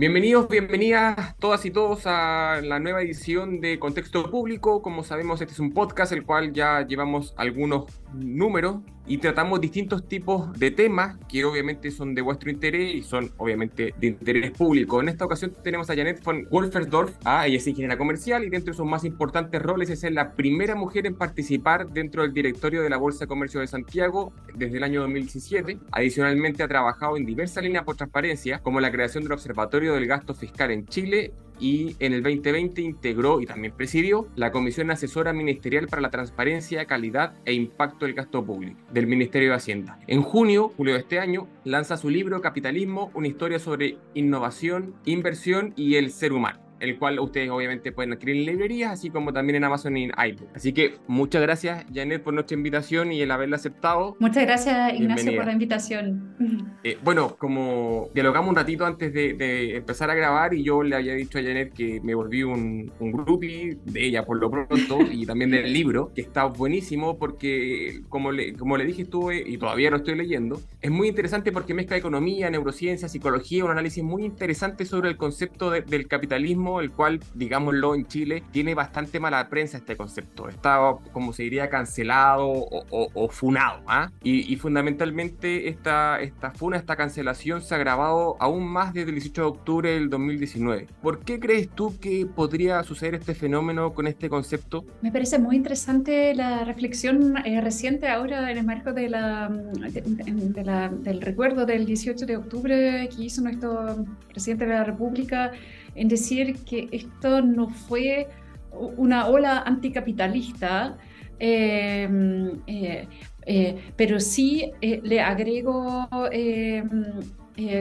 Bienvenidos, bienvenidas todas y todos a la nueva edición de Contexto Público. Como sabemos, este es un podcast el cual ya llevamos algunos números y tratamos distintos tipos de temas que obviamente son de vuestro interés y son obviamente de interés público. En esta ocasión tenemos a Janet von Wolfersdorf, ah, ella es ingeniera comercial y dentro de sus más importantes roles es la primera mujer en participar dentro del directorio de la Bolsa de Comercio de Santiago desde el año 2017. Adicionalmente ha trabajado en diversas líneas por transparencia, como la creación del Observatorio del Gasto Fiscal en Chile y en el 2020 integró y también presidió la Comisión Asesora Ministerial para la Transparencia, Calidad e Impacto del Gasto Público del Ministerio de Hacienda. En junio, julio de este año, lanza su libro Capitalismo, una historia sobre innovación, inversión y el ser humano el cual ustedes obviamente pueden adquirir en librerías, así como también en Amazon y en iBook. Así que muchas gracias, Janet, por nuestra invitación y el haberla aceptado. Muchas gracias, Ignacio, por la invitación. Eh, bueno, como dialogamos un ratito antes de, empezar a grabar y yo le había dicho a Janet que me volví un, un groupie de ella por lo pronto y también del libro, que está buenísimo porque, como le, como le dije, estuve y todavía lo estoy leyendo, es muy interesante porque mezcla economía, neurociencia, psicología, un análisis muy interesante sobre el concepto del capitalismo el cual, digámoslo, en Chile tiene bastante mala prensa este concepto. Está, como se diría, cancelado o, funado. ¿ah? Y, fundamentalmente esta, esta funa, esta cancelación se ha agravado aún más desde el 18 de octubre del 2019. ¿Por qué crees tú que podría suceder este fenómeno con este concepto? Me parece muy interesante la reflexión eh, reciente ahora en el marco de la, de la, del recuerdo del 18 de octubre que hizo nuestro presidente de la República en decir que esto no fue una ola anticapitalista, em, eh, eh, pero sí eh, le agrego em,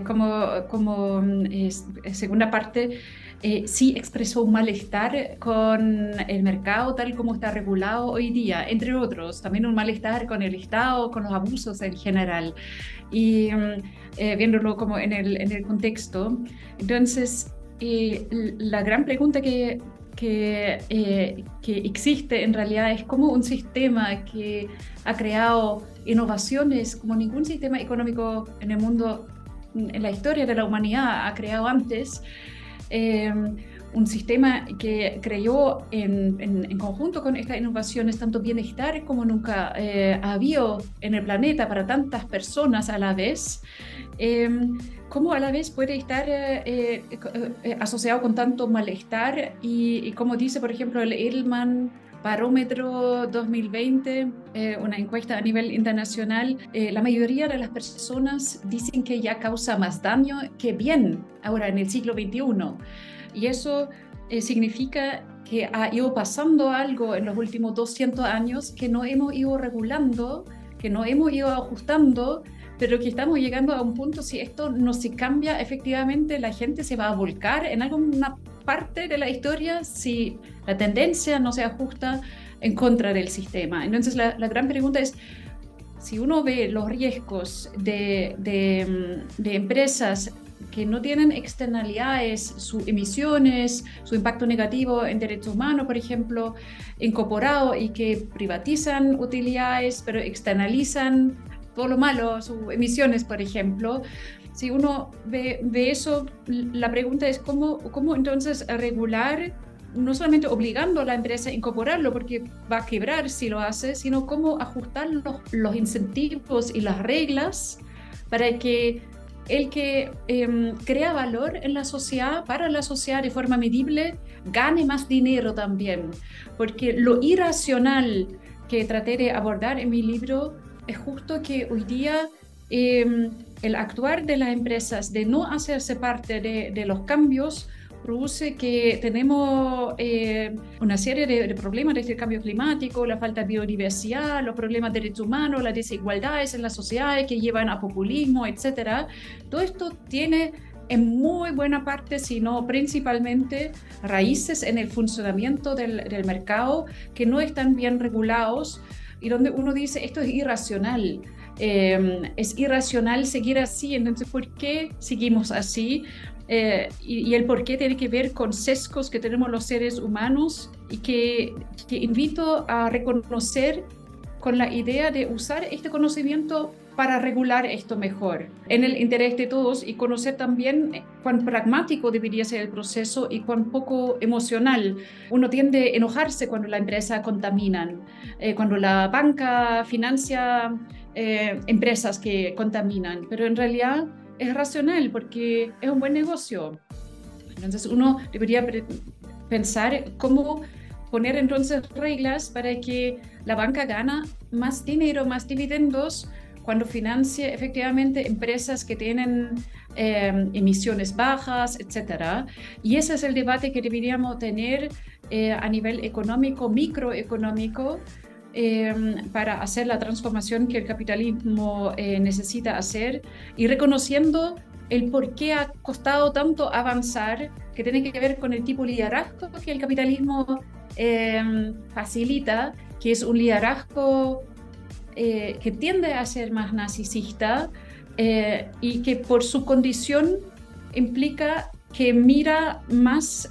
como, como segunda parte, sí expresó un malestar con el mercado tal como está regulado hoy día, entre otros, también un malestar con el Estado, con los abusos en general, y em, viéndolo como en el, en el contexto. Entonces, y la gran pregunta que, que, eh, que, existe en realidad es cómo un sistema que ha creado innovaciones como ningún sistema económico en el mundo, en la historia de la humanidad ha creado antes, eh, un sistema que creyó en, en, conjunto con estas innovaciones tanto bienestar como nunca eh, ha habido en el planeta para tantas personas a la vez. ¿Cómo a la vez puede estar eh, eh, eh, asociado con tanto malestar? Y, como dice, por ejemplo, el Edelman Barómetro 2020, una encuesta a nivel internacional, la mayoría de las personas dicen que ya causa más daño que bien ahora en el siglo XXI. Y eso significa que ha ido pasando algo en los últimos 200 años que no hemos ido regulando, que no hemos ido ajustando pero que estamos llegando a un punto, si esto no se cambia, efectivamente la gente se va a volcar en alguna parte de la historia si la tendencia no se ajusta en contra del sistema. Entonces la, gran pregunta es, si uno ve los riesgos de, de, de empresas que no tienen externalidades, sus emisiones, su impacto negativo en derechos humanos, por ejemplo, incorporado y que privatizan utilidades, pero externalizan todo lo malo, sus emisiones, por ejemplo. Si uno ve, eso, la pregunta es cómo, cómo entonces regular, no solamente obligando a la empresa a incorporarlo, porque va a quebrar si lo hace, sino cómo ajustar los, los incentivos y las reglas para que el que em, crea valor en la sociedad, para la sociedad de forma medible, gane más dinero también. Porque lo irracional que traté de abordar en mi libro es justo que hoy día em, el actuar de las empresas de no hacerse parte de, los cambios produce que tenemos eh, una serie de, problemas de cambio climático, la falta de biodiversidad, los problemas de derechos humanos, las desigualdades en la sociedad que llevan a populismo, etc. Todo esto tiene en muy buena parte, si no principalmente, raíces en el funcionamiento del, del mercado que no están bien regulados y donde uno dice, esto es irracional, em, es irracional seguir así, entonces, ¿por qué seguimos así? Eh, y, el por qué tiene que ver con sesgos que tenemos los seres humanos y que, que invito a reconocer con la idea de usar este conocimiento para regular esto mejor, en el interés de todos y conocer también cuán pragmático debería ser el proceso y cuán poco emocional. Uno tiende a enojarse cuando la empresa contaminan, eh, cuando la banca financia eh, empresas que contaminan, pero en realidad es racional porque es un buen negocio. Entonces uno debería pensar cómo poner entonces reglas para que la banca gana más dinero, más dividendos cuando financie efectivamente empresas que tienen eh, emisiones bajas, etcétera. Y ese es el debate que deberíamos tener eh, a nivel económico, microeconómico, eh, para hacer la transformación que el capitalismo necesita hacer y reconociendo el por qué ha costado tanto avanzar, que tiene que ver con el tipo de liderazgo que el capitalismo eh, facilita, que es un liderazgo eh, que tiende a ser más narcisista eh, y que por su condición implica que mira más,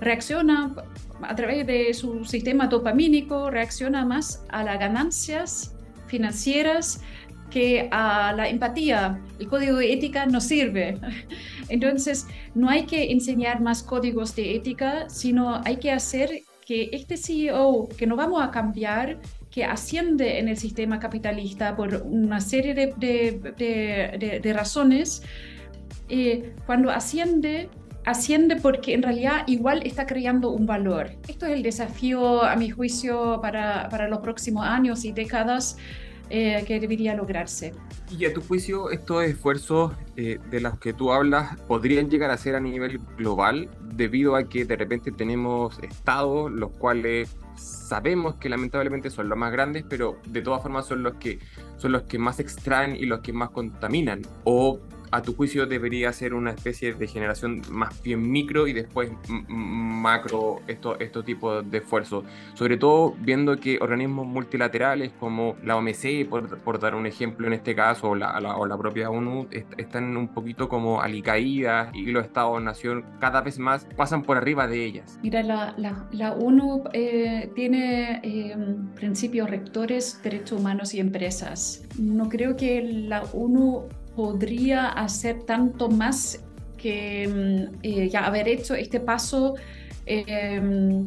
reacciona a través de su sistema dopamínico, reacciona más a las ganancias financieras que a la empatía. El código de ética no sirve. Entonces, no hay que enseñar más códigos de ética, sino hay que hacer que este CEO, que no vamos a cambiar, que asciende en el sistema capitalista por una serie de, de, razones, eh, cuando asciende, asciende porque en realidad igual está creando un valor. Esto es el desafío, a mi juicio, para, para los próximos años y décadas eh, que debería lograrse. Y a tu juicio, estos esfuerzos eh, de los que tú hablas podrían llegar a ser a nivel global debido a que de repente tenemos estados los cuales sabemos que lamentablemente son los más grandes, pero de todas formas son los que son los que más extraen y los que más contaminan. O a tu juicio debería ser una especie de generación más bien micro y después macro estos esto tipos de esfuerzos. Sobre todo viendo que organismos multilaterales como la OMC, por, dar un ejemplo en este caso, o la, o la propia ONU, están un poquito como alicaídas y los estados-nación cada vez más pasan por arriba de ellas. Mira, la, la, ONU eh, tiene em, principios rectores, derechos humanos y empresas. No creo que la ONU podría hacer tanto más que mm, eh, ya haber hecho este paso. Em,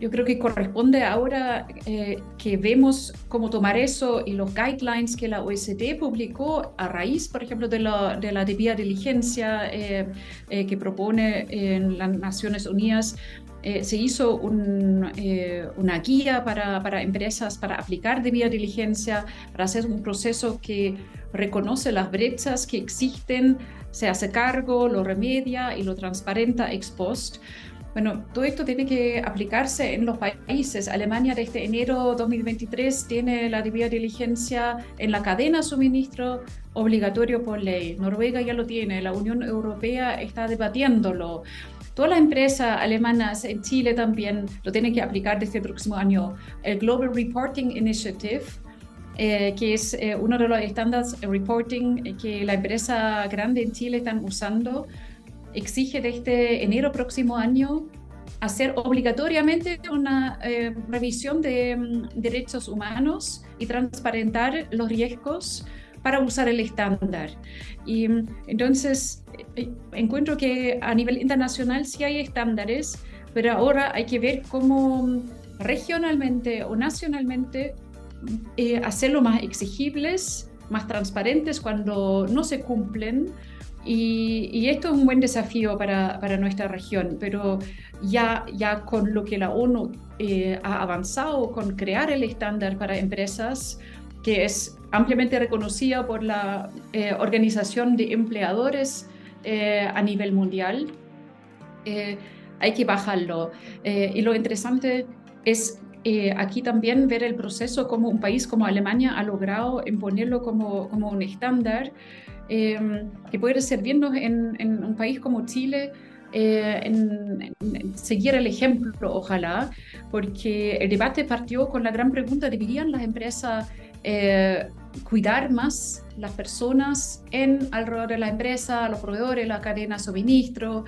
yo creo que corresponde ahora eh, que vemos cómo tomar eso y los guidelines que la OECD publicó a raíz, por ejemplo, de la, de la debida diligencia eh, que propone en las Naciones Unidas eh, se hizo eh, una guía para, empresas para aplicar debida diligencia, para hacer un proceso que reconoce las brechas que existen, se hace cargo, lo remedia y lo transparenta ex post. Bueno, todo esto tiene que aplicarse en los países. Alemania desde enero 2023 tiene la debida diligencia en la cadena suministro obligatorio por ley. Noruega ya lo tiene, la Unión Europea está debatiéndolo. Todas las empresas alemanas en Chile también lo tienen que aplicar desde el próximo año. El Global Reporting Initiative, eh, que es eh, uno de los estándares de reporting que la empresa grande en Chile están usando, exige desde enero próximo año hacer obligatoriamente una eh, revisión de mm, derechos humanos y transparentar los riesgos para usar el estándar. Y mm, entonces eh, encuentro que a nivel internacional sí hay estándares, pero ahora hay que ver cómo mm, regionalmente o nacionalmente eh, hacerlo más exigibles, más transparentes cuando no se cumplen. Y, esto es un buen desafío para, para, nuestra región, pero ya, ya con lo que la ONU eh, ha avanzado con crear el estándar para empresas, que es ampliamente reconocida por la eh, Organización de Empleadores eh, a nivel mundial. Eh, hay que bajarlo. y lo interesante es aquí también ver el proceso como un país como Alemania ha logrado imponerlo como, como un estándar que puede servirnos en, un país como Chile en, seguir el ejemplo, ojalá, porque el debate partió con la gran pregunta, ¿deberían las empresas eh, cuidar más las personas en alrededor de la empresa, los proveedores, la cadena de suministro?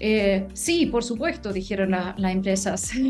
Eh, sí, por supuesto, dijeron las empresas.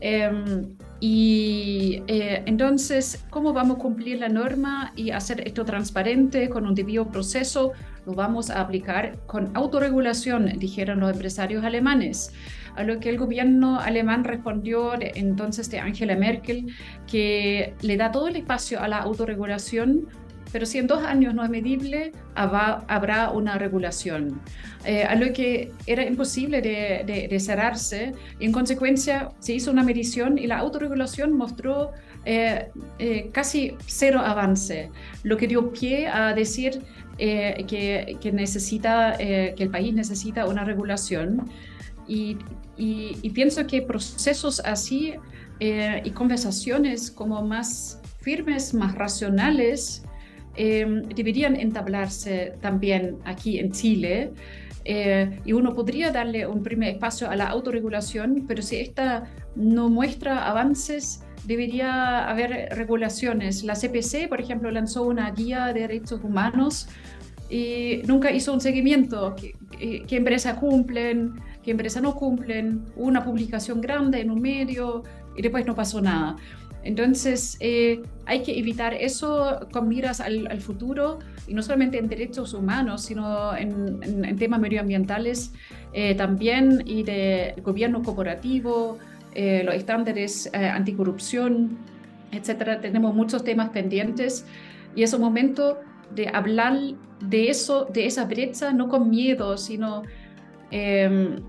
Em, Y eh, entonces, ¿cómo vamos a cumplir la norma y hacer esto transparente con un debido proceso? Lo vamos a aplicar con autorregulación, dijeron los empresarios alemanes. A lo que el gobierno alemán respondió entonces de Angela Merkel, que le da todo el espacio a la autorregulación pero si en dos años no es medible, habrá una regulación. Eh, a lo que era imposible de, cerrarse. En consecuencia, se hizo una medición y la autorregulación mostró eh, eh, casi cero avance, lo que dio pie a decir que, que, necesita, que el país necesita una regulación. Y, y pienso que procesos así y conversaciones como más firmes, más racionales, Em, deberían entablarse también aquí en Chile. Eh, y uno podría darle un primer espacio a la autorregulación, pero si esta no muestra avances, debería haber regulaciones. La CPC, por ejemplo, lanzó una guía de derechos humanos y nunca hizo un seguimiento. ¿Qué, qué empresas cumplen? ¿Qué empresas no cumplen? Una publicación grande en un medio y después no pasó nada. Entonces, eh, hay que evitar eso con miras al, futuro, y no solamente en derechos humanos, sino en, temas medioambientales eh, también, y de gobierno cooperativo, eh, los estándares anticorrupción, etcétera. Tenemos muchos temas pendientes, y es un momento de hablar de eso, de esa brecha, no con miedo, sino em,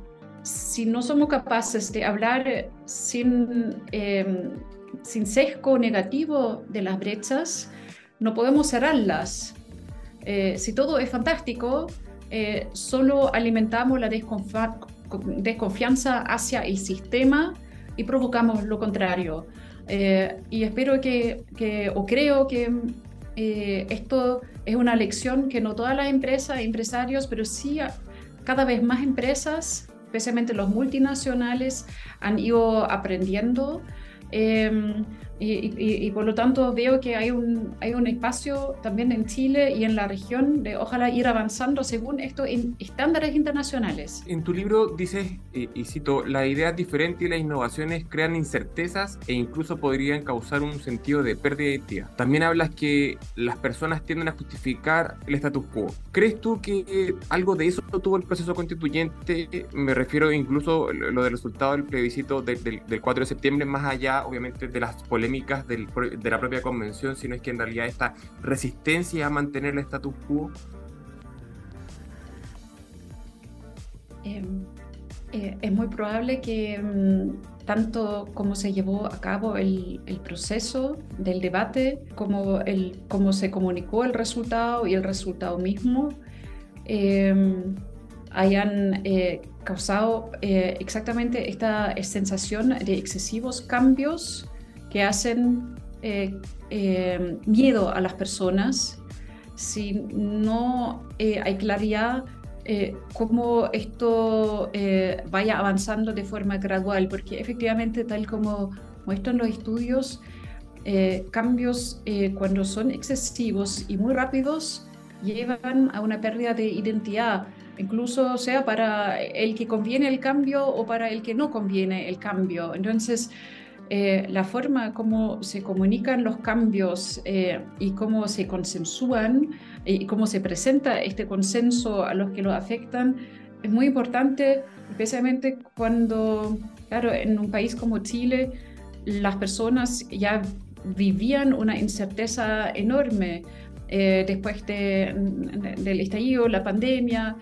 si no somos capaces de hablar sin em, sin sesgo negativo de las brechas, no podemos cerrarlas. Eh, si todo es fantástico, eh, solo alimentamos la desconfianza hacia el sistema y provocamos lo contrario. Eh, y espero que, o creo que esto es una lección que no todas las empresas, empresarios, pero sí cada vez más empresas, especialmente los multinacionales, han ido aprendiendo Em, y, por lo tanto veo que hay un, hay un espacio también en Chile y en la región de ojalá ir avanzando según esto en estándares internacionales. En tu libro dices, y cito, la idea es diferente y las innovaciones crean incertezas e incluso podrían causar un sentido de pérdida de identidad. También hablas que las personas tienden a justificar el status quo. ¿Crees tú que algo de eso tuvo el proceso constituyente? Me refiero incluso lo del resultado del plebiscito del, del 4 de septiembre, más allá obviamente de las políticas polémicas de la propia convención, sino es que en realidad esta resistencia a mantener el status quo. Em, eh, es muy probable que mm, tanto como se llevó a cabo el, proceso del debate, como el, cómo se comunicó el resultado y el resultado mismo, em, hayan eh, causado eh, exactamente esta sensación de excesivos cambios que hacen eh, eh, miedo a las personas, si no eh, hay claridad cómo esto vaya avanzando de forma gradual, porque efectivamente, tal como muestran los estudios, cambios cuando son excesivos y muy rápidos llevan a una pérdida de identidad, incluso sea para el que conviene el cambio o para el que no conviene el cambio. Entonces, eh, la forma como se comunican los cambios eh, y cómo se consensúan y cómo se presenta este consenso a los que lo afectan es muy importante, especialmente cuando, claro, en un país como Chile, las personas ya vivían una incerteza enorme eh, después del estallido, la pandemia.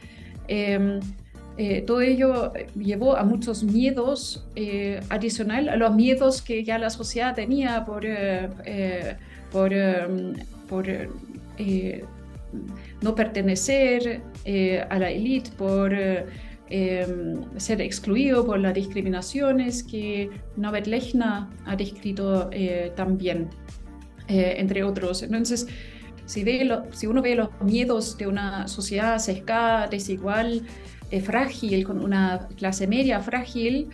Todo ello llevó a muchos miedos eh, adicional a los miedos que ya la sociedad tenía por, eh, eh, por, por no pertenecer a la élite, por ser excluido por las discriminaciones que Norbert Lechner ha descrito también, entre otros. Entonces, si, ve si uno ve los miedos de una sociedad sesgada, desigual, eh, frágil, con una clase media frágil,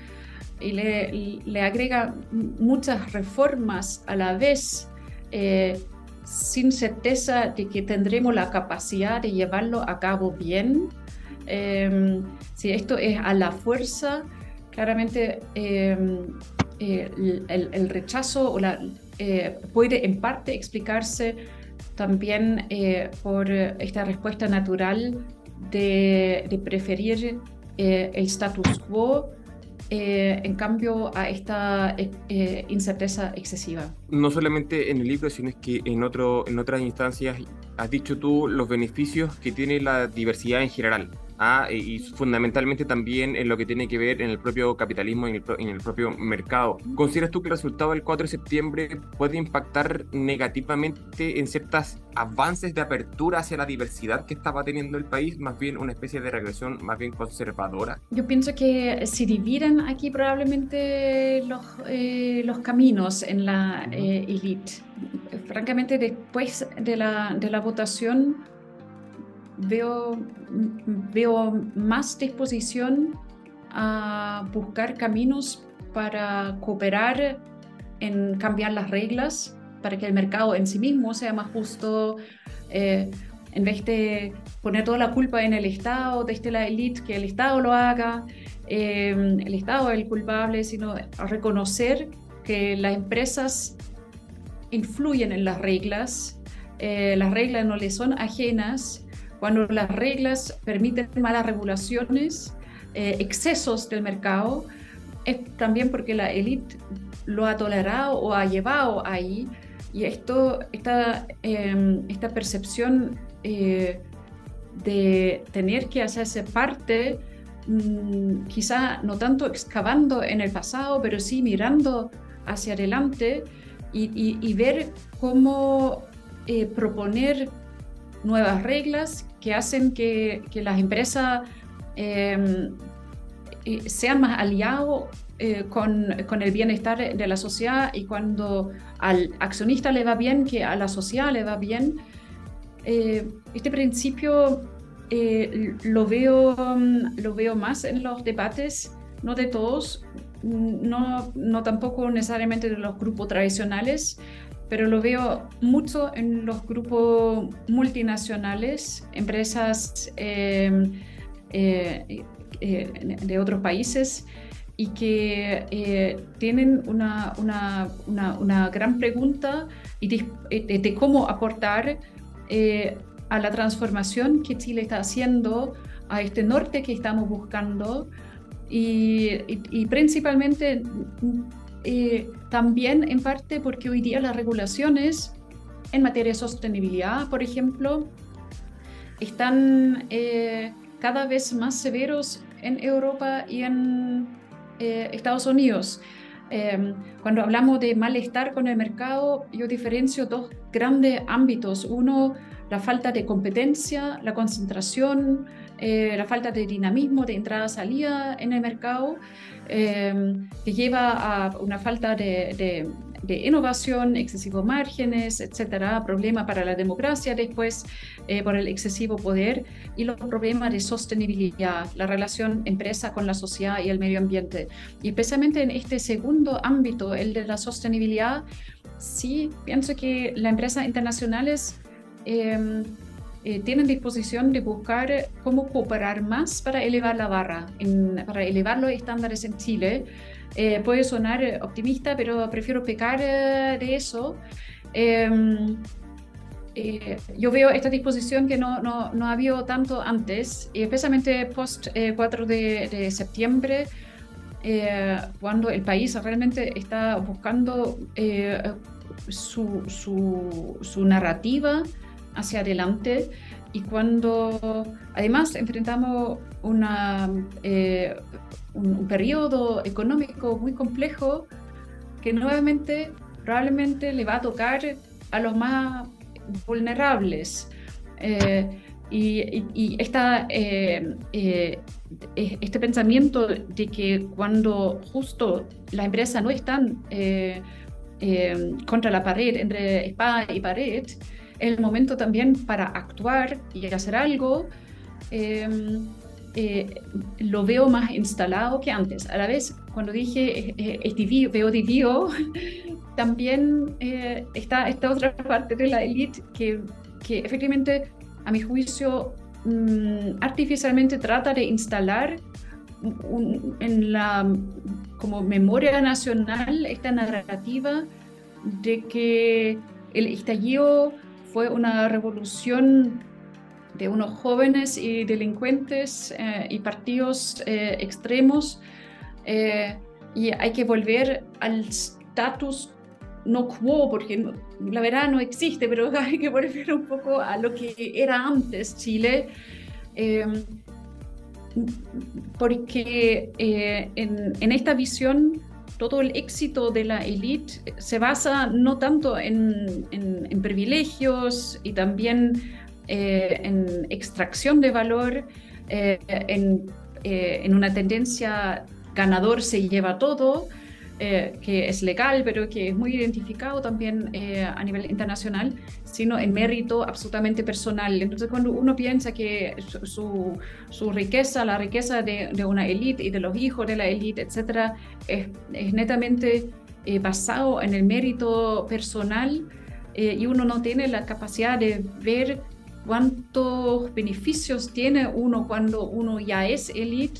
y le, agrega muchas reformas a la vez, eh, sin certeza de que tendremos la capacidad de llevarlo a cabo bien. Em, si esto es a la fuerza, claramente em, el, rechazo la, puede en parte explicarse también por esta respuesta natural de, preferir el status quo en cambio a esta incerteza excesiva. No solamente en el libro, sino es que en, otro, en otras instancias has dicho tú los beneficios que tiene la diversidad en general. Ah, y fundamentalmente también en lo que tiene que ver en el propio capitalismo y en el, propio mercado. ¿Consideras tú que el resultado del 4 de septiembre puede impactar negativamente en ciertos avances de apertura hacia la diversidad que estaba teniendo el país, más bien una especie de regresión más bien conservadora? Yo pienso que si dividen aquí probablemente los, eh, los caminos en la eh, elite. Francamente, después de la, de la votación, veo, veo más disposición a buscar caminos para cooperar en cambiar las reglas para que el mercado en sí mismo sea más justo, eh, en vez de poner toda la culpa en el Estado, desde la élite, que el Estado lo haga, eh, el Estado es el culpable, sino a reconocer que las empresas influyen en las reglas, eh, las reglas no le son ajenas cuando las reglas permiten malas regulaciones, eh, excesos del mercado, es también porque la élite lo ha tolerado o ha llevado ahí. Y esto, esta, em, esta percepción eh, de tener que hacerse parte, mm, quizá no tanto excavando en el pasado, pero sí mirando hacia adelante y, ver cómo eh, proponer nuevas reglas que hacen que, las empresas em, sean más aliados eh, con, el bienestar de la sociedad y cuando al accionista le va bien, que a la sociedad le va bien. Eh, este principio eh, lo, veo, lo veo más en los debates, no de todos, no, no tampoco necesariamente de los grupos tradicionales, pero lo veo mucho en los grupos multinacionales, empresas em, eh, eh, de otros países y que eh, tienen una, una, una, gran pregunta de, cómo aportar a la transformación que Chile está haciendo, a este norte que estamos buscando y, y principalmente eh, también en parte porque hoy día las regulaciones en materia de sostenibilidad, por ejemplo, están eh, cada vez más severos en Europa y en eh, Estados Unidos. Em, cuando hablamos de malestar con el mercado, yo diferencio dos grandes ámbitos. Uno, la falta de competencia, la concentración, la falta de dinamismo de entrada-salida en el mercado. Em, que lleva a una falta de, innovación, excesivos márgenes, etcétera, problema para la democracia después eh, por el excesivo poder y los problemas de sostenibilidad, la relación empresa con la sociedad y el medio ambiente. Y especialmente en este segundo ámbito, el de la sostenibilidad, sí pienso que las empresas internacionales eh, eh, tienen disposición de buscar cómo cooperar más para elevar la barra, para elevar los estándares en Chile. Eh, puede sonar optimista, pero prefiero pecar eh, de eso. Em, yo veo esta disposición que no, no, no ha habido tanto antes, y especialmente post 4 de, de septiembre, cuando el país realmente está buscando su, su, su narrativa hacia adelante y cuando además enfrentamos eh, un, periodo económico muy complejo que nuevamente probablemente le va a tocar a los más vulnerables. Eh, y, y, esta, eh, este pensamiento de que cuando justo las empresas no están contra la pared, entre espada y pared, el momento también para actuar y hacer algo, em, eh, lo veo más instalado que antes. A la vez, cuando dije eh, eh veo divio, también eh, está esta otra parte de la élite que, que efectivamente, a mi juicio, mm, artificialmente trata de instalar en la como memoria nacional esta narrativa de que el estallido fue una revolución de unos jóvenes y delincuentes eh, y partidos eh, extremos eh, y hay que volver al status no quo, porque la verdad no existe, pero hay que volver un poco a lo que era antes Chile, porque en, en, esta visión todo el éxito de la élite se basa no tanto en, privilegios y también eh, en extracción de valor, eh, en, eh, en, una tendencia ganador se lleva todo, que es legal, pero que es muy identificado también a nivel internacional, sino en mérito absolutamente personal. Entonces, cuando uno piensa que su, su riqueza, la riqueza de, de una élite y de los hijos de la élite, etcétera, es, es netamente basado en el mérito personal, y uno no tiene la capacidad de ver cuántos beneficios tiene uno cuando uno ya es elite.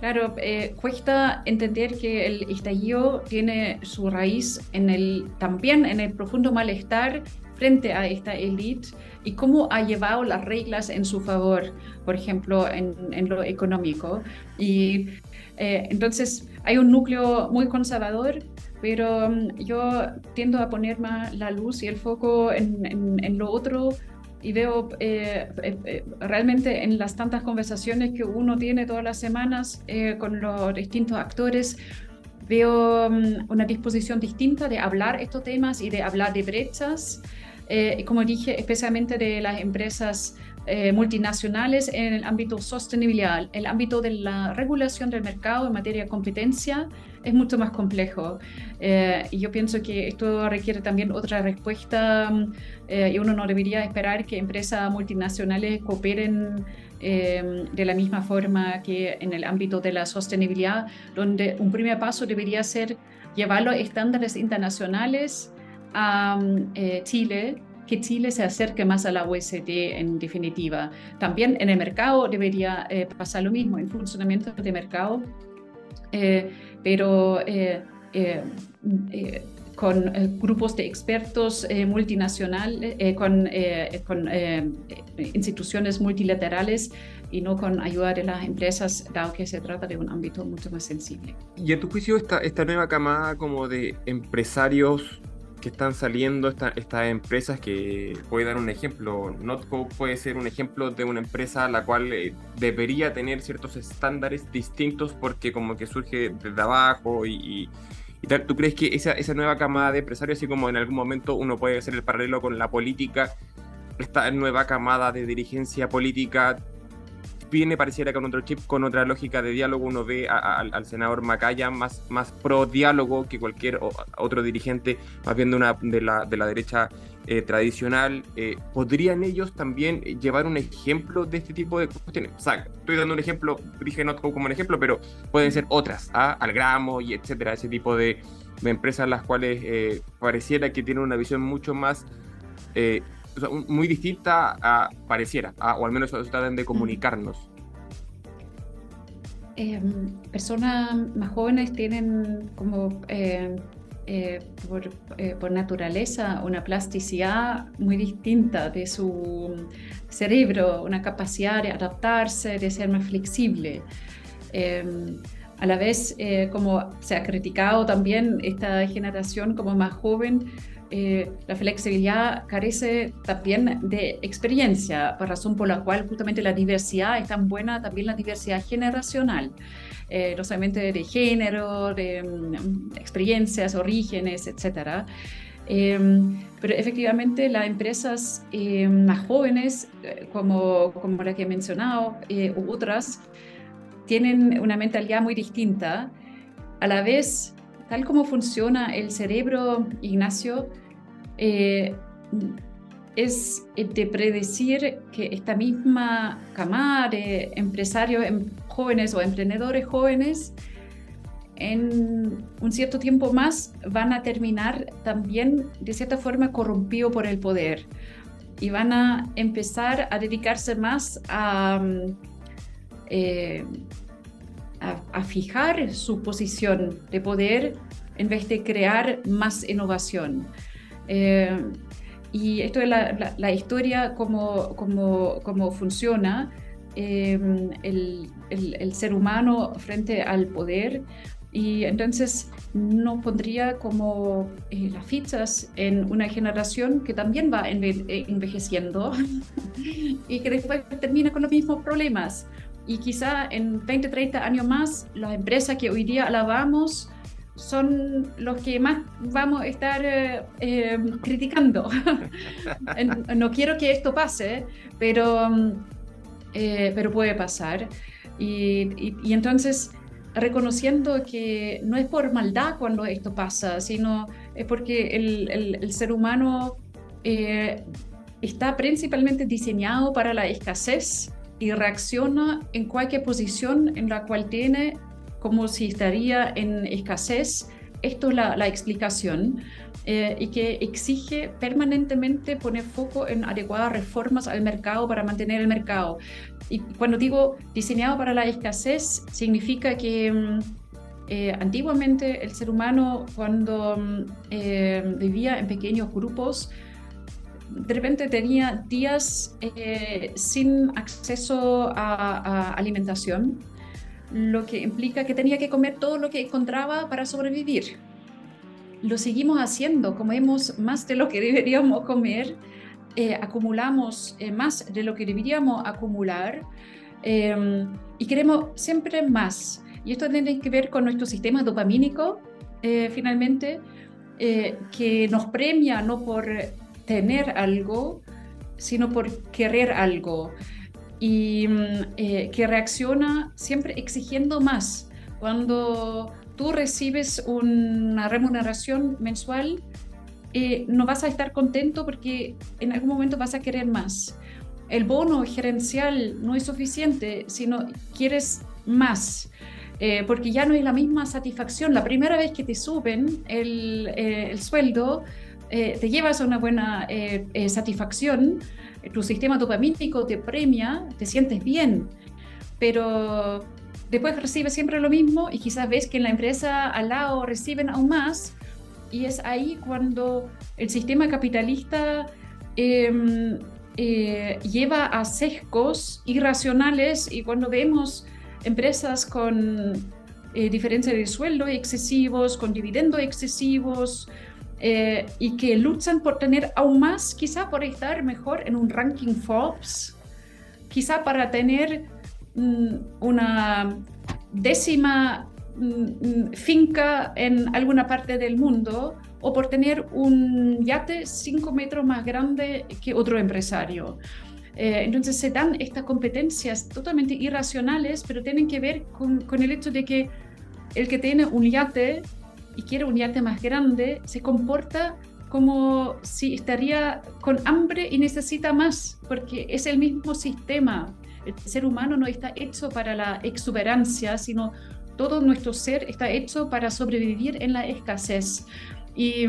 Claro, eh, cuesta entender que el estallido tiene su raíz en el, también en el profundo malestar frente a esta élite y cómo ha llevado las reglas en su favor, por ejemplo, en, en lo económico. Y eh, entonces hay un núcleo muy conservador, pero mm, yo tiendo a poner más la luz y el foco en, en, en lo otro y veo eh, eh, eh, realmente en las tantas conversaciones que uno tiene todas las semanas con los distintos actores, veo mm, una disposición distinta de hablar estos temas y de hablar de brechas, y como dije, especialmente de las empresas multinacionales en el ámbito sostenibilidad, el ámbito de la regulación del mercado en materia de competencia es mucho más complejo. Eh, y yo pienso que esto requiere también otra respuesta eh, y uno no debería esperar que empresas multinacionales cooperen eh, de la misma forma que en el ámbito de la sostenibilidad, donde un primer paso debería ser llevar los estándares internacionales a mm, Chile que Chile se acerque más a la OECD en definitiva. También en el mercado debería pasar lo mismo, en funcionamiento de mercado eh, pero eh, eh, con grupos de expertos multinacionales, con, con instituciones multilaterales y no con ayuda de las empresas, dado que se trata de un ámbito mucho más sensible. Y en tu juicio, esta, esta nueva camada como de empresarios que están saliendo estas empresas que puede dar un ejemplo. Notco puede ser un ejemplo de una empresa la cual eh, debería tener ciertos estándares distintos porque como que surge desde abajo y, y, tal. ¿Tú crees que esa, esa nueva camada de empresarios, así como en algún momento uno puede hacer el paralelo con la política, esta nueva camada de dirigencia política viene, pareciera con otro chip, con otra lógica de diálogo. Uno ve al senador Macaya más, más pro diálogo que cualquier otro dirigente, más bien de, una, de, la, de la derecha eh, tradicional. Eh, ¿Podrían ellos también llevar un ejemplo de este tipo de cuestiones? O sea, estoy dando un ejemplo, dije no como un ejemplo, pero pueden ser otras, ¿ah? al gramo y etcétera, ese tipo de, de empresas las cuales eh, pareciera que tienen una visión mucho más muy distinta a pareciera, o al menos eso tratan de comunicarnos. Em, personas más jóvenes tienen como eh, eh, por, eh, por, naturaleza una plasticidad muy distinta de su cerebro, una capacidad de adaptarse, de ser más flexible. Em, a la vez, como se ha criticado también esta generación como más joven, eh, la flexibilidad carece también de experiencia, por razón por la cual justamente la diversidad es tan buena, también la diversidad generacional, eh, no solamente de género, de mm, experiencias, orígenes, etc. Em, pero efectivamente las empresas eh, más jóvenes, como, como la que he mencionado, u otras, tienen una mentalidad muy distinta. A la vez, tal como funciona el cerebro, Ignacio, eh, es de predecir que esta misma camada de empresarios em, jóvenes o emprendedores jóvenes en un cierto tiempo más van a terminar también de cierta forma corrompidos por el poder y van a empezar a dedicarse más a, mm, eh, a, fijar su posición de poder en vez de crear más innovación. Eh, y esto es la, historia, cómo, cómo, cómo funciona eh, el, el, ser humano frente al poder. Y entonces no pondría como eh, las fichas en una generación que también va envejeciendo y que después termina con los mismos problemas. Y quizá en 20, 30 años más, las empresas que hoy día alabamos son los que más vamos a estar eh, eh, criticando. no quiero que esto pase, pero, eh, pero puede pasar. Y, y, entonces, reconociendo que no es por maldad cuando esto pasa, sino es porque el, el, el ser humano está principalmente diseñado para la escasez y reacciona en cualquier posición en la cual tiene como si estaría en escasez. Esto es la, explicación eh, y que exige permanentemente poner foco en adecuadas reformas al mercado para mantener el mercado. Y cuando digo diseñado para la escasez, significa que mm, eh, antiguamente el ser humano cuando mm, eh, vivía en pequeños grupos, de repente tenía días sin acceso a alimentación lo que implica que tenía que comer todo lo que encontraba para sobrevivir. Lo seguimos haciendo, comemos más de lo que deberíamos comer, eh, acumulamos eh, más de lo que deberíamos acumular em, y queremos siempre más. Y esto tiene que ver con nuestro sistema dopamínico, eh, finalmente, que nos premia no por tener algo, sino por querer algo y mm, eh, que reacciona siempre exigiendo más. Cuando tú recibes una remuneración mensual, eh, no vas a estar contento porque en algún momento vas a querer más. El bono gerencial no es suficiente, sino quieres más. Eh, porque ya no hay la misma satisfacción. La primera vez que te suben el sueldo, te llevas a una buena satisfacción, tu sistema dopamínico te premia, te sientes bien, pero después recibes siempre lo mismo y quizás ves que en la empresa al lado reciben aún más y es ahí cuando el sistema capitalista em, eh, lleva a sesgos irracionales y cuando vemos empresas con eh, diferencia de sueldo excesivos, con dividendos excesivos, eh, y que luchan por tener aún más, quizá por estar mejor en un ranking Forbes, quizá para tener mm, una décima mm, finca en alguna parte del mundo o por tener un yate cinco metros más grande que otro empresario. Eh, entonces se dan estas competencias totalmente irracionales, pero tienen que ver con, con el hecho de que el que tiene un yate y quiere un yate más grande, se comporta como si estaría con hambre y necesita más, porque es el mismo sistema. El ser humano no está hecho para la exuberancia, sino todo nuestro ser está hecho para sobrevivir en la escasez. Y,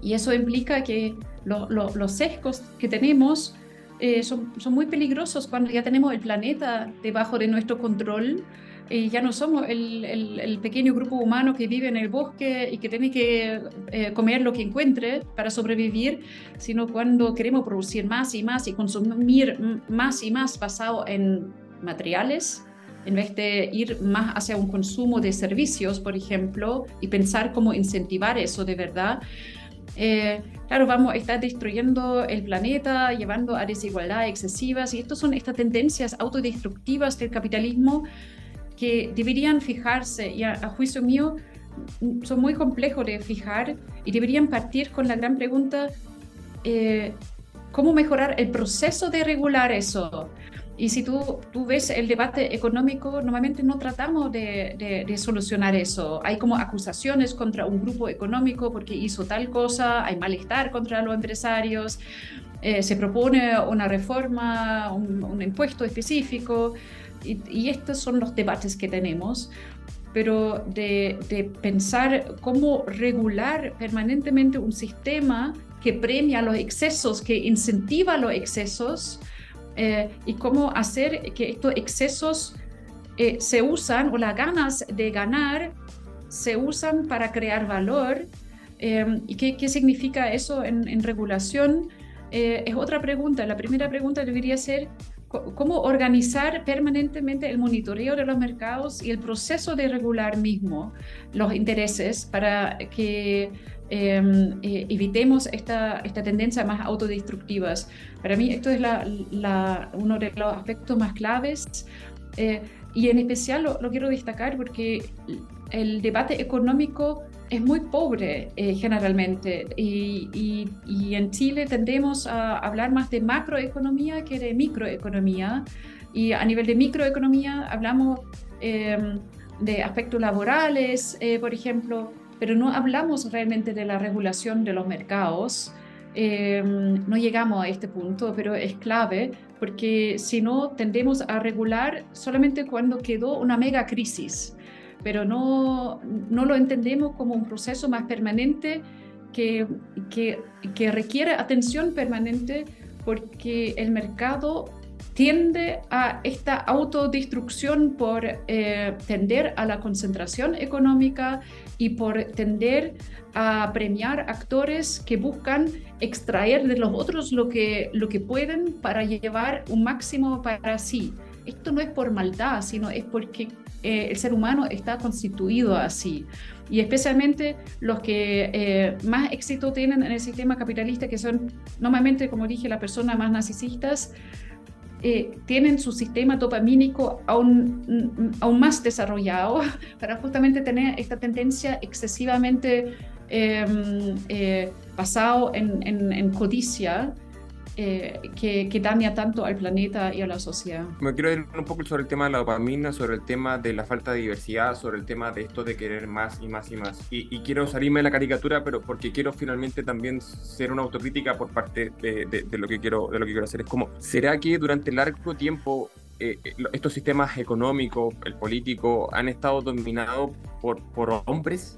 y eso implica que los sesgos que tenemos eh, son, son muy peligrosos cuando ya tenemos el planeta debajo de nuestro control y ya no somos el, el, pequeño grupo humano que vive en el bosque y que tiene que eh, comer lo que encuentre para sobrevivir, sino cuando queremos producir más y más y consumir más y más basado en materiales, en vez de ir más hacia un consumo de servicios, por ejemplo, y pensar cómo incentivar eso de verdad. Eh, claro, vamos a estar destruyendo el planeta, llevando a desigualdades excesivas, y estas son estas tendencias autodestructivas del capitalismo que deberían fijarse, y a, juicio mío son muy complejos de fijar, y deberían partir con la gran pregunta, eh, ¿cómo mejorar el proceso de regular eso? Y si tú, tú ves el debate económico, normalmente no tratamos de, de, solucionar eso. Hay como acusaciones contra un grupo económico porque hizo tal cosa, hay malestar contra los empresarios, eh, se propone una reforma, un, un impuesto específico, y, estos son los debates que tenemos, pero de, pensar cómo regular permanentemente un sistema que premia los excesos, que incentiva los excesos, eh, y cómo hacer que estos excesos se usan, o las ganas de ganar, se usan para crear valor. ¿Y qué, significa eso en regulación? es otra pregunta. La primera pregunta debería ser, cómo organizar permanentemente el monitoreo de los mercados y el proceso de regular mismo los intereses para que em, eh, evitemos esta, esta tendencia más autodestructivas. Para mí esto es la, uno de los aspectos más claves eh, y en especial lo, quiero destacar porque el debate económico es muy pobre eh, generalmente. Y, y, en Chile tendemos a hablar más de macroeconomía que de microeconomía. Y a nivel de microeconomía hablamos em, de aspectos laborales, eh, por ejemplo, pero no hablamos realmente de la regulación de los mercados. Em, no llegamos a este punto, pero es clave porque si no tendemos a regular solamente cuando quedó una mega crisis pero no, no lo entendemos como un proceso más permanente que, que, que requiere atención permanente porque el mercado tiende a esta autodestrucción por eh, tender a la concentración económica y por tender a premiar actores que buscan extraer de los otros lo que, lo que pueden para llevar un máximo para sí. Esto no es por maldad, sino es porque eh, el ser humano está constituido así. Y especialmente los que eh, más éxito tienen en el sistema capitalista, que son normalmente, como dije, las personas más narcisistas, eh, tienen su sistema dopamínico aún, aún más desarrollado para justamente tener esta tendencia excesivamente em, basado en, en codicia eh, que, daña tanto al planeta y a la sociedad. Me quiero ir un poco sobre el tema de la dopamina, sobre el tema de la falta de diversidad, sobre el tema de esto de querer más y más y más. Y, quiero salirme de la caricatura, pero porque quiero finalmente también ser una autocrítica por parte de, lo, que quiero, de lo que quiero hacer. Es como, ¿será que durante largo tiempo eh, eh, estos sistemas económicos, el político, han estado dominados por, por hombres?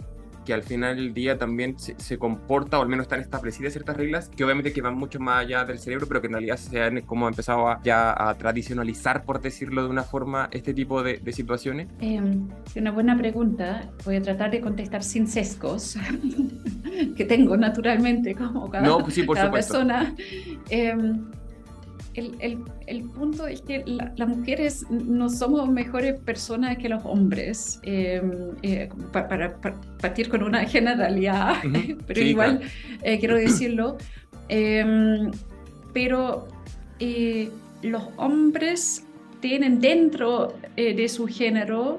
Que al final del día también se, comporta, o al menos están establecidas ciertas reglas, que obviamente que van mucho más allá del cerebro, pero que en realidad se han como empezado a, ya a tradicionalizar, por decirlo de una forma, este tipo de, situaciones? Eh, una buena pregunta. Voy a tratar de contestar sin sesgos, que tengo naturalmente como cada, no, pues sí, por cada persona. Eh, el, el, punto es que las mujeres no somos mejores personas que los hombres, em, eh, para, partir con una generalidad, pero igual eh, quiero decirlo. Em, pero eh, los hombres tienen dentro de su género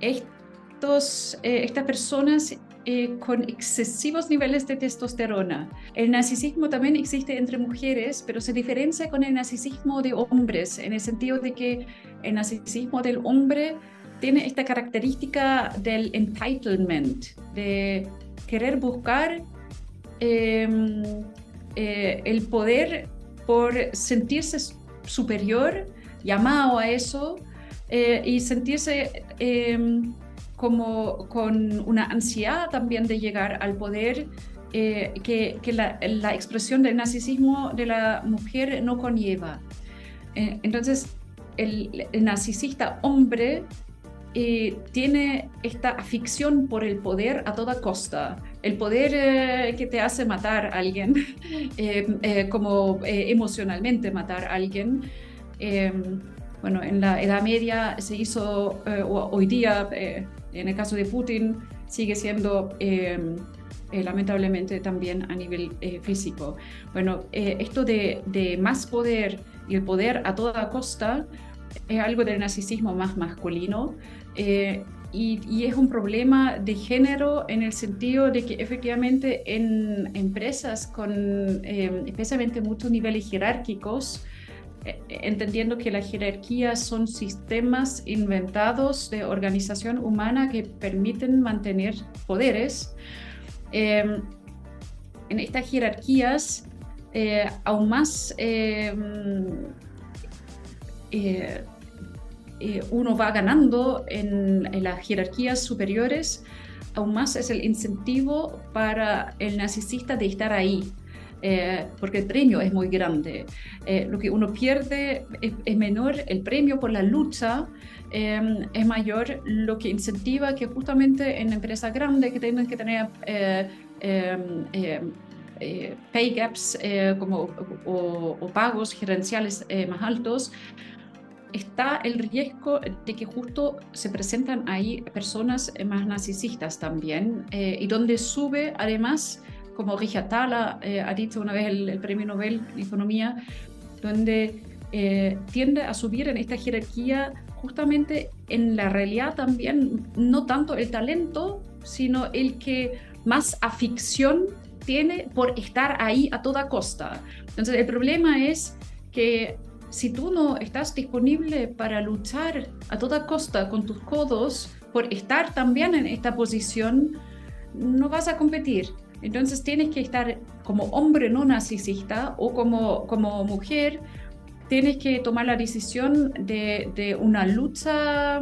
estos, estas personas eh, con excesivos niveles de testosterona. El narcisismo también existe entre mujeres, pero se diferencia con el narcisismo de hombres, en el sentido de que el narcisismo del hombre tiene esta característica del entitlement, de querer buscar em, eh, el poder por sentirse superior, llamado a eso, eh, y sentirse em, como con una ansiedad también de llegar al poder eh, que, que la, la, expresión del narcisismo de la mujer no conlleva. Eh, entonces, el, narcisista hombre eh, tiene esta afición por el poder a toda costa, el poder que te hace matar a alguien, como emocionalmente matar a alguien. bueno, en la Edad Media se hizo, hoy día en el caso de Putin sigue siendo em, eh, lamentablemente también a nivel eh, físico. Bueno, eh, esto de, más poder y el poder a toda costa es algo del narcisismo más masculino. Y, es un problema de género en el sentido de que efectivamente en empresas con em, especialmente muchos niveles jerárquicos, eh, entendiendo que las jerarquías son sistemas inventados de organización humana que permiten mantener poderes. Em, en estas jerarquías, eh, aún más em, eh, uno va ganando en, en, las jerarquías superiores, aún más es el incentivo para el narcisista de estar ahí. Eh, porque el premio es muy grande. Eh, lo que uno pierde es, menor, el premio por la lucha em, es mayor, lo que incentiva que justamente en empresas grandes que tienen que tener em, em, pay gaps como, o, pagos gerenciales más altos, está el riesgo de que justo se presentan ahí personas más narcisistas también, y donde sube además como Richard ha dicho una vez el, premio Nobel de Economía, donde eh, tiende a subir en esta jerarquía justamente en la realidad también, no tanto el talento, sino el que más afición tiene por estar ahí a toda costa. Entonces el problema es que si tú no estás disponible para luchar a toda costa con tus codos por estar también en esta posición, no vas a competir. Entonces tienes que estar como hombre no narcisista o como, como mujer, tienes que tomar la decisión de, una lucha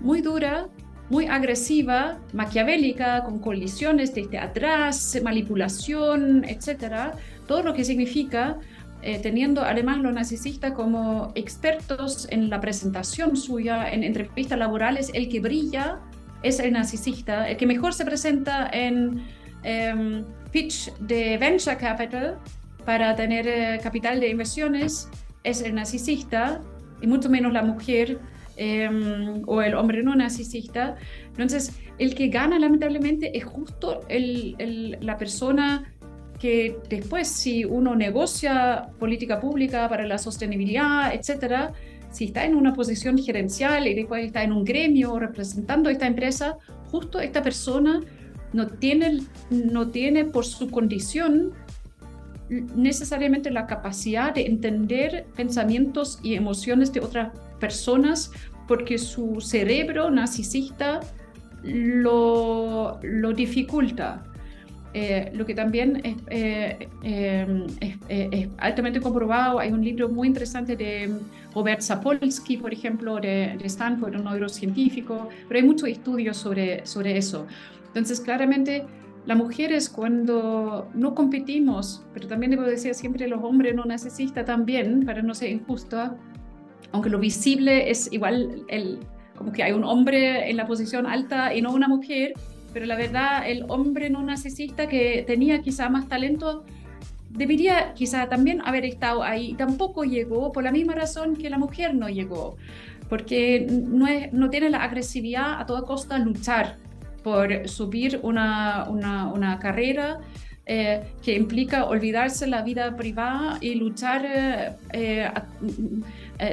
muy dura, muy agresiva, maquiavélica, con colisiones desde atrás, manipulación, etcétera, todo lo que significa eh, teniendo además los narcisistas como expertos en la presentación suya, en entrevistas laborales, el que brilla es el narcisista, el que mejor se presenta en Em, pitch de venture capital para tener eh, capital de inversiones es el narcisista y mucho menos la mujer em, o el hombre no narcisista. Entonces, el que gana lamentablemente es justo el, la persona que después, si uno negocia política pública para la sostenibilidad, etcétera, si está en una posición gerencial y después está en un gremio representando esta empresa, justo esta persona no tiene, no tiene por su condición necesariamente la capacidad de entender pensamientos y emociones de otras personas porque su cerebro narcisista lo, lo dificulta. Eh, lo que también es, eh, em, eh, es, altamente comprobado, hay un libro muy interesante de Robert Sapolsky, por ejemplo, de, de Stanford, un neurocientífico, pero hay muchos estudios sobre, sobre eso. Entonces, claramente, las mujeres cuando no competimos, pero también debo decir siempre los hombres no necesitan también, para no ser injusta, aunque lo visible es igual, el, como que hay un hombre en la posición alta y no una mujer, pero la verdad el hombre no necesita que tenía quizá más talento, debería quizá también haber estado ahí. Tampoco llegó por la misma razón que la mujer no llegó, porque no, es, no tiene la agresividad a toda costa luchar por subir una, una, carrera eh, que implica olvidarse la vida privada y luchar eh, a,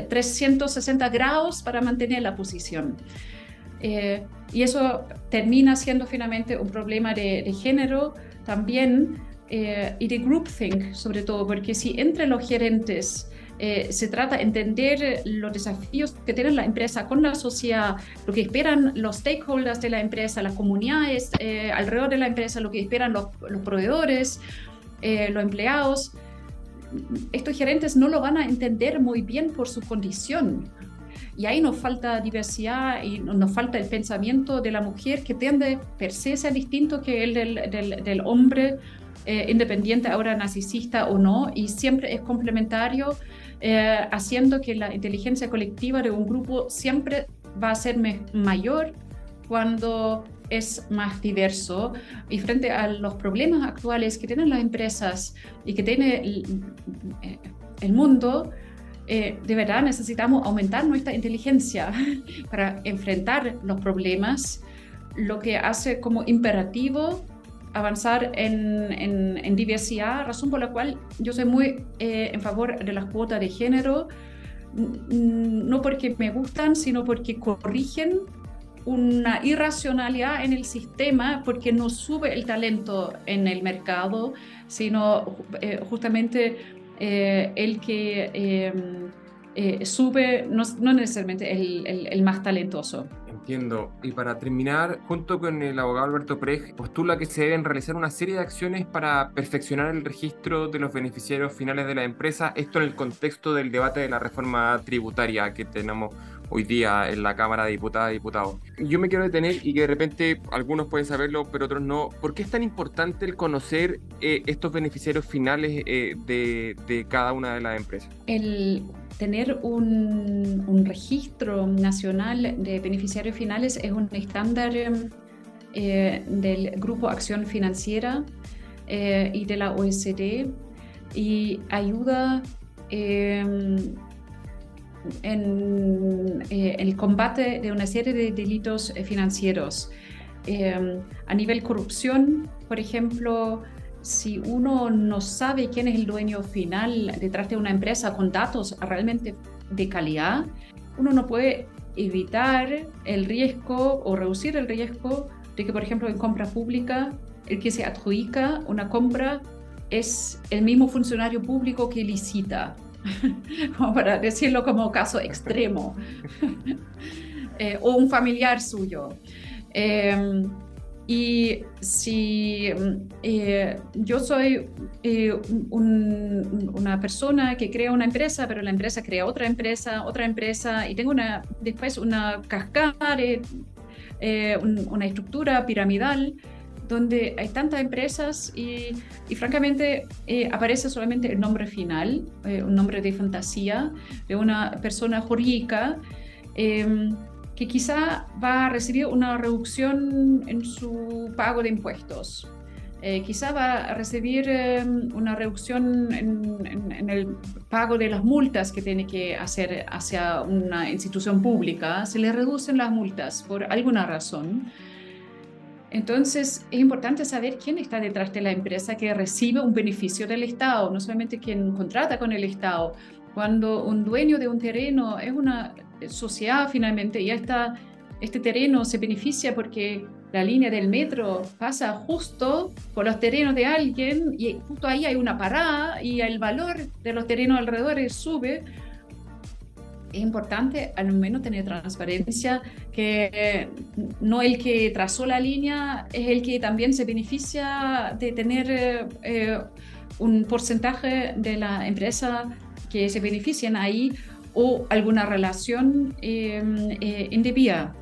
360 eh, grados para mantener la posición. y eso termina siendo finalmente un problema de, de género también y de groupthink sobre todo, porque si entre los gerentes eh, se trata de entender los desafíos que tiene la empresa con la sociedad, lo que esperan los stakeholders de la empresa, las comunidades eh, alrededor de la empresa, lo que esperan los, proveedores, eh, los empleados. Estos gerentes no lo van a entender muy bien por su condición. Y ahí nos falta diversidad y nos falta el pensamiento de la mujer que tiende per se ser distinto que el del, del, del hombre independiente, ahora narcisista o no, y siempre es complementario eh, haciendo que la inteligencia colectiva de un grupo siempre va a ser mayor cuando es más diverso. Y frente a los problemas actuales que tienen las empresas y que tiene el, mundo, eh, de verdad necesitamos aumentar nuestra inteligencia para enfrentar los problemas, lo que hace como imperativo avanzar en, diversidad, razón por la cual yo soy muy eh, en favor de las cuotas de género, no porque me gustan, sino porque corrigen una irracionalidad en el sistema porque no sube el talento en el mercado, sino eh, justamente eh, el que sube, no, necesariamente el más talentoso. Entiendo. Y para terminar, junto con el abogado Alberto Prej, postula que se deben realizar una serie de acciones para perfeccionar el registro de los beneficiarios finales de la empresa, esto en el contexto del debate de la reforma tributaria que tenemos hoy día en la Cámara de Diputadas y Diputados. Yo me quiero detener y que de repente algunos pueden saberlo, pero otros no. ¿Por qué es tan importante el conocer eh, estos beneficiarios finales eh, de, de, cada una de las empresas? El tener un, registro nacional de beneficiarios finales es un estándar eh, del Grupo Acción Financiera y de la OECD y ayuda en eh, el combate de una serie de delitos eh, financieros. Eh, a nivel corrupción, por ejemplo, si uno no sabe quién es el dueño final detrás de una empresa con datos realmente de calidad, uno no puede evitar el riesgo o reducir el riesgo de que, por ejemplo, en compra pública, el que se adjudica una compra es el mismo funcionario público que licita. para decirlo como caso extremo, eh, o un familiar suyo. Em, y si eh, yo soy eh, una persona que crea una empresa, pero la empresa crea otra empresa, otra empresa, y tengo una, después una cascada, una estructura piramidal, donde hay tantas empresas y, francamente eh, aparece solamente el nombre final, eh, un nombre de fantasía de una persona jurídica em, que quizá va a recibir una reducción en su pago de impuestos. Eh, quizá va a recibir em, una reducción en, en, el pago de las multas que tiene que hacer hacia una institución pública. Se le reducen las multas por alguna razón. Entonces, es importante saber quién está detrás de la empresa que recibe un beneficio del Estado, no solamente quien contrata con el Estado. Cuando un dueño de un terreno es una sociedad finalmente, ya está, este terreno se beneficia porque la línea del metro pasa justo por los terrenos de alguien y justo ahí hay una parada y el valor de los terrenos alrededor sube. Es importante al menos tener transparencia, que no el que trazó la línea es el que también se beneficia de tener eh, un porcentaje de la empresa que se benefician ahí o alguna relación em, eh, indebida.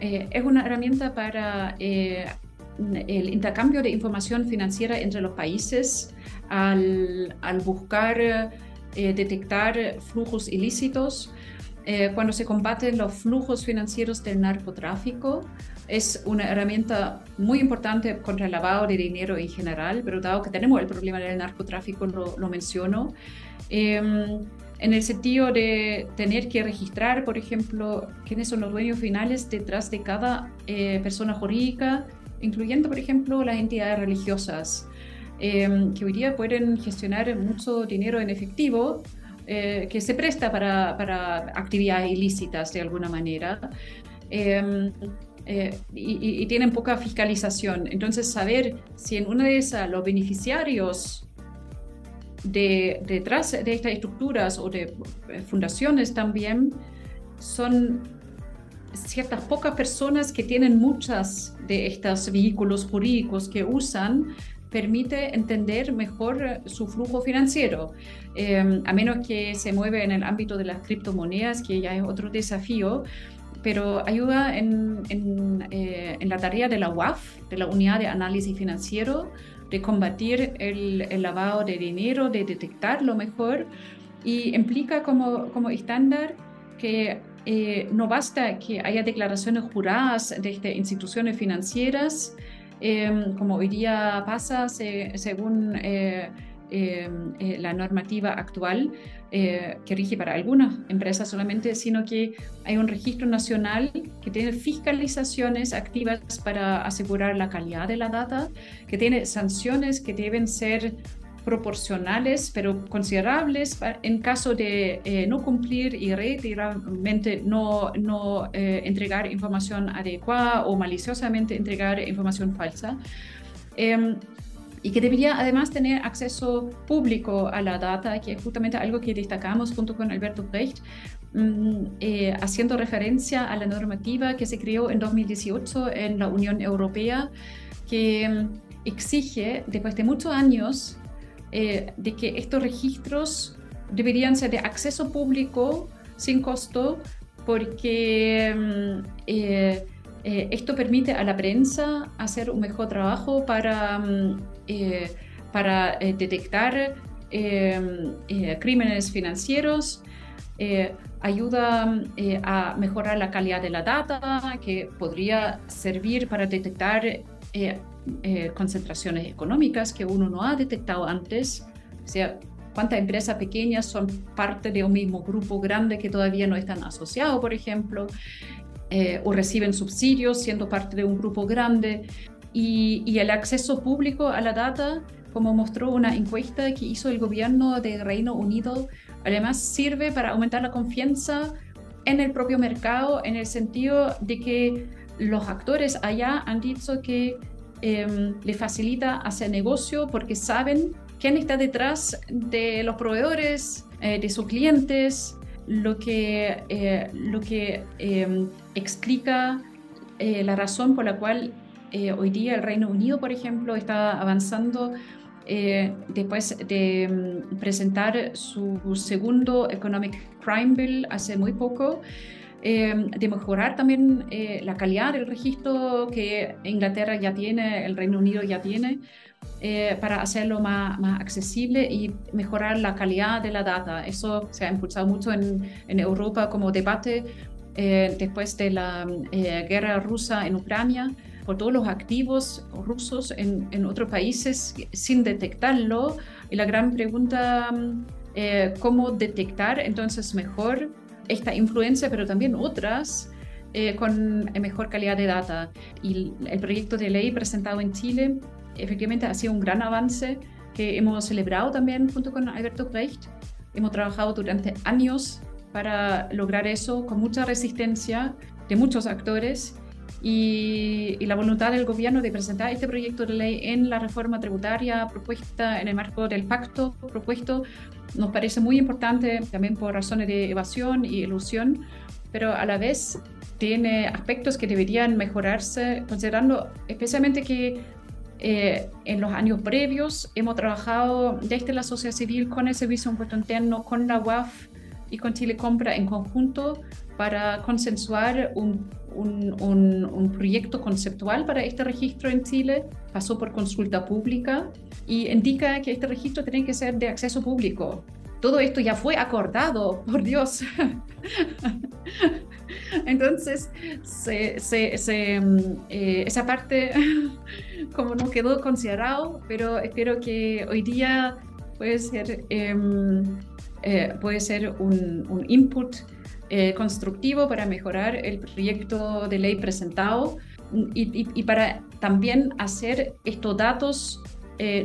Eh, es una herramienta para el intercambio de información financiera entre los países al, al buscar detectar flujos ilícitos eh, cuando se combaten los flujos financieros del narcotráfico. Es una herramienta muy importante contra el lavado de dinero en general, pero dado que tenemos el problema del narcotráfico, lo, menciono. Em, en el sentido de tener que registrar, por ejemplo, quiénes son los dueños finales detrás de cada eh, persona jurídica, incluyendo, por ejemplo, las entidades religiosas, em, que hoy día pueden gestionar mucho dinero en efectivo, eh, que se presta para, para, actividades ilícitas de alguna manera. Em, eh, y, tienen poca fiscalización. Entonces, saber si en una de esas los beneficiarios de, detrás de estas estructuras o de eh, fundaciones también son ciertas pocas personas que tienen muchas de estos vehículos jurídicos que usan permite entender mejor eh, su flujo financiero, em, a menos que se mueve en el ámbito de las criptomonedas, que ya es otro desafío, pero ayuda en, en, eh, en la tarea de la UAF, de la Unidad de Análisis Financiero, de combatir el, el lavado de dinero, de detectarlo mejor, y implica como, como estándar que eh, no basta que haya declaraciones juradas de instituciones financieras, Em, como hoy día pasa según eh, em, eh, la normativa actual eh, que rige para algunas empresas solamente, sino que hay un registro nacional que tiene fiscalizaciones activas para asegurar la calidad de la data, que tiene sanciones que deben ser proporcionales, pero considerables en caso de eh, no cumplir y reiteradamente no, no eh, entregar información adecuada o maliciosamente entregar información falsa. Em, y que debería además tener acceso público a la data, que es justamente algo que destacamos junto con Alberto Brecht, mm, eh, haciendo referencia a la normativa que se creó en 2018 en la Unión Europea, que mm, exige, después de muchos años, eh, de que estos registros deberían ser de acceso público sin costo porque mm, eh, eh, esto permite a la prensa hacer un mejor trabajo para, mm, para detectar crímenes financieros, ayuda a mejorar la calidad de la data, que podría servir para detectar concentraciones económicas que uno no ha detectado antes. O sea, cuántas empresas pequeñas son parte de un mismo grupo grande que todavía no están asociados, por ejemplo, eh, o reciben subsidios siendo parte de un grupo grande. Y, el acceso público a la data, como mostró una encuesta que hizo el gobierno de Reino Unido, además sirve para aumentar la confianza en el propio mercado, en el sentido de que los actores allá han dicho que eh, le facilita hacer negocio porque saben quién está detrás de los proveedores, eh, de sus clientes, lo que, eh, lo que em, explica eh, la razón por la cual hoy día el Reino Unido, por ejemplo, está avanzando después de em, presentar su segundo Economic Crime Bill hace muy poco. Em, de mejorar también la calidad del registro que Inglaterra ya tiene, el Reino Unido ya tiene, eh, para hacerlo más, más, accesible y mejorar la calidad de la data. Eso se ha impulsado mucho en, en Europa como debate eh, después de la eh, guerra rusa en Ucrania por todos los activos rusos en, en otros países sin detectarlo. Y la gran pregunta, ¿cómo detectar entonces mejor esta influencia, pero también otras? con mejor calidad de data. Y el proyecto de ley presentado en Chile efectivamente ha sido un gran avance que hemos celebrado también junto con Alberto Brecht. Hemos trabajado durante años para lograr eso con mucha resistencia de muchos actores y, la voluntad del gobierno de presentar este proyecto de ley en la reforma tributaria propuesta en el marco del pacto propuesto nos parece muy importante también por razones de evasión y ilusión, pero a la vez tiene aspectos que deberían mejorarse, considerando especialmente que eh, en los años previos hemos trabajado desde la sociedad civil con el Servicio de Impuesto Interno, con la UAF y con Chile Compra en conjunto para consensuar un, un, un, proyecto conceptual para este registro en Chile. Pasó por consulta pública y indica que este registro tiene que ser de acceso público. Todo esto ya fue acordado, por Dios. Entonces, se, se, mm, eh, esa parte como no quedó considerado, pero espero que hoy día puede ser, em, eh, puede ser un, un input eh, constructivo para mejorar el proyecto de ley presentado y, y, para también hacer estos datos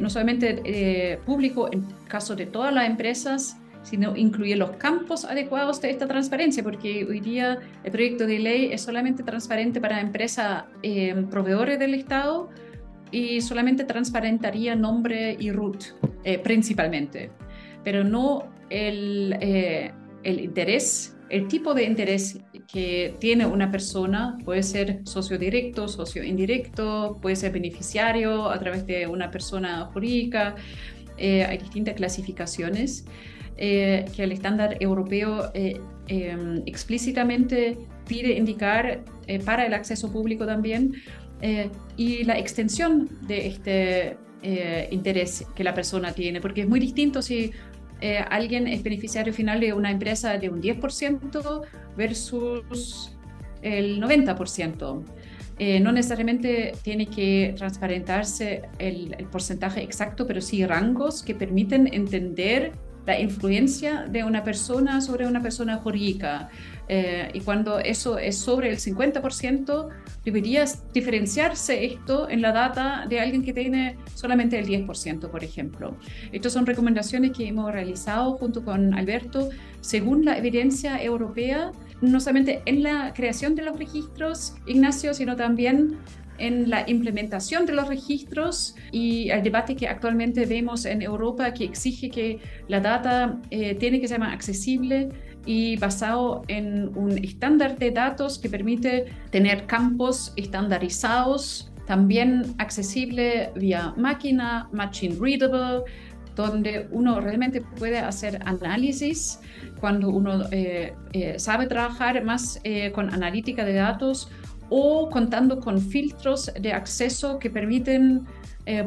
no solamente públicos en caso de todas las empresas, sino incluir los campos adecuados de esta transparencia, porque hoy día el proyecto de ley es solamente transparente para empresas eh, proveedores del Estado y solamente transparentaría nombre y root eh, principalmente, pero no el, eh, el interés, el tipo de interés que tiene una persona, puede ser socio directo, socio indirecto, puede ser beneficiario a través de una persona jurídica, hay distintas clasificaciones. Eh, que el estándar europeo eh, em, explícitamente pide indicar eh, para el acceso público también y la extensión de este interés que la persona tiene, porque es muy distinto si alguien es beneficiario final de una empresa de un 10% versus el 90%. no necesariamente tiene que transparentarse el, el, porcentaje exacto, pero sí rangos que permiten entender la influencia de una persona sobre una persona jurídica. Eh, y cuando eso es sobre el 50%, debería diferenciarse esto en la data de alguien que tiene solamente el 10%, por ejemplo. Estas son recomendaciones que hemos realizado junto con Alberto según la evidencia europea, no solamente en la creación de los registros, Ignacio, sino también en la implementación de los registros y el debate que actualmente vemos en Europa que exige que la data eh, tiene que ser más accesible y basado en un estándar de datos que permite tener campos estandarizados, también accesible vía máquina, machine readable, donde uno realmente puede hacer análisis, cuando uno eh, eh, sabe trabajar más eh, con analítica de datos o contando con filtros de acceso que permiten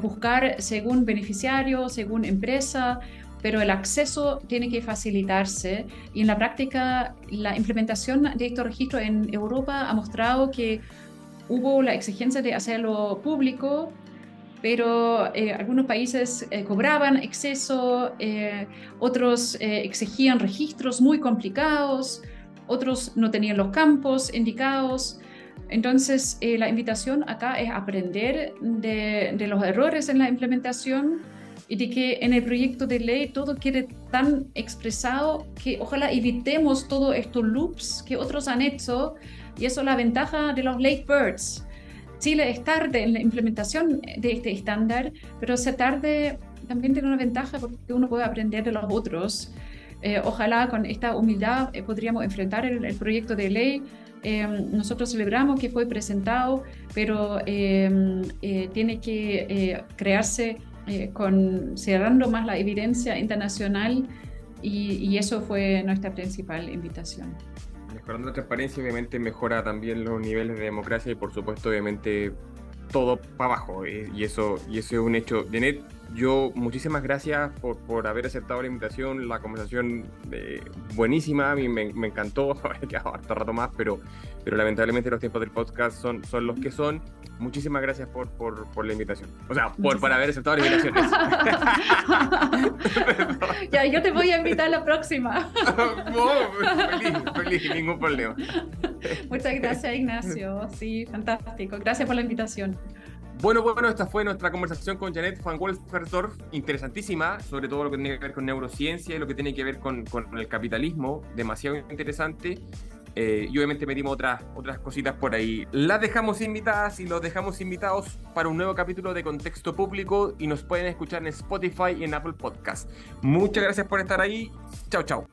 buscar según beneficiario, según empresa, pero el acceso tiene que facilitarse y en la práctica la implementación de este registro en Europa ha mostrado que hubo la exigencia de hacerlo público pero eh, algunos países eh, cobraban exceso, eh, otros exigían registros muy complicados, otros no tenían los campos indicados. Entonces, la invitación acá es aprender de, los errores en la implementación y de que en el proyecto de ley todo quede tan expresado que ojalá evitemos todos estos loops que otros han hecho. Y eso es la ventaja de los late birds Chile es tarde en la implementación de este estándar, pero ser tarde también tiene una ventaja porque uno puede aprender de los otros. Eh, ojalá con esta humildad eh, podríamos enfrentar el, proyecto de ley. Eh, nosotros celebramos que fue presentado, pero tiene que crearse con cerrando más la evidencia internacional y, y eso fue nuestra principal invitación mejorando la transparencia, obviamente mejora también los niveles de democracia y por supuesto, obviamente, todo para abajo. Eh, y eso, y eso es un hecho. Janet, yo muchísimas gracias por, por haber aceptado la invitación, la conversación eh, buenísima, a mí me, me encantó, he quedado harto rato más, pero, pero lamentablemente los tiempos del podcast son, son los que son. Muchísimas gracias por, por, por la invitación. O sea, por, por haber aceptado la invitación. ya, yo te voy a invitar la próxima. feliz, feliz, ningún problema. Muchas gracias, Ignacio. Sí, fantástico. Gracias por la invitación. Bueno, bueno, esta fue nuestra conversación con Janet van Wolfersdorf, interesantísima, sobre todo lo que tiene que ver con neurociencia y lo que tiene que ver con, con el capitalismo, demasiado interesante. Eh, y obviamente metimos otras, otras cositas por ahí. Las dejamos invitadas y los dejamos invitados para un nuevo capítulo de Contexto Público y nos pueden escuchar en Spotify y en Apple Podcast. Muchas gracias por estar ahí. Chao, chao.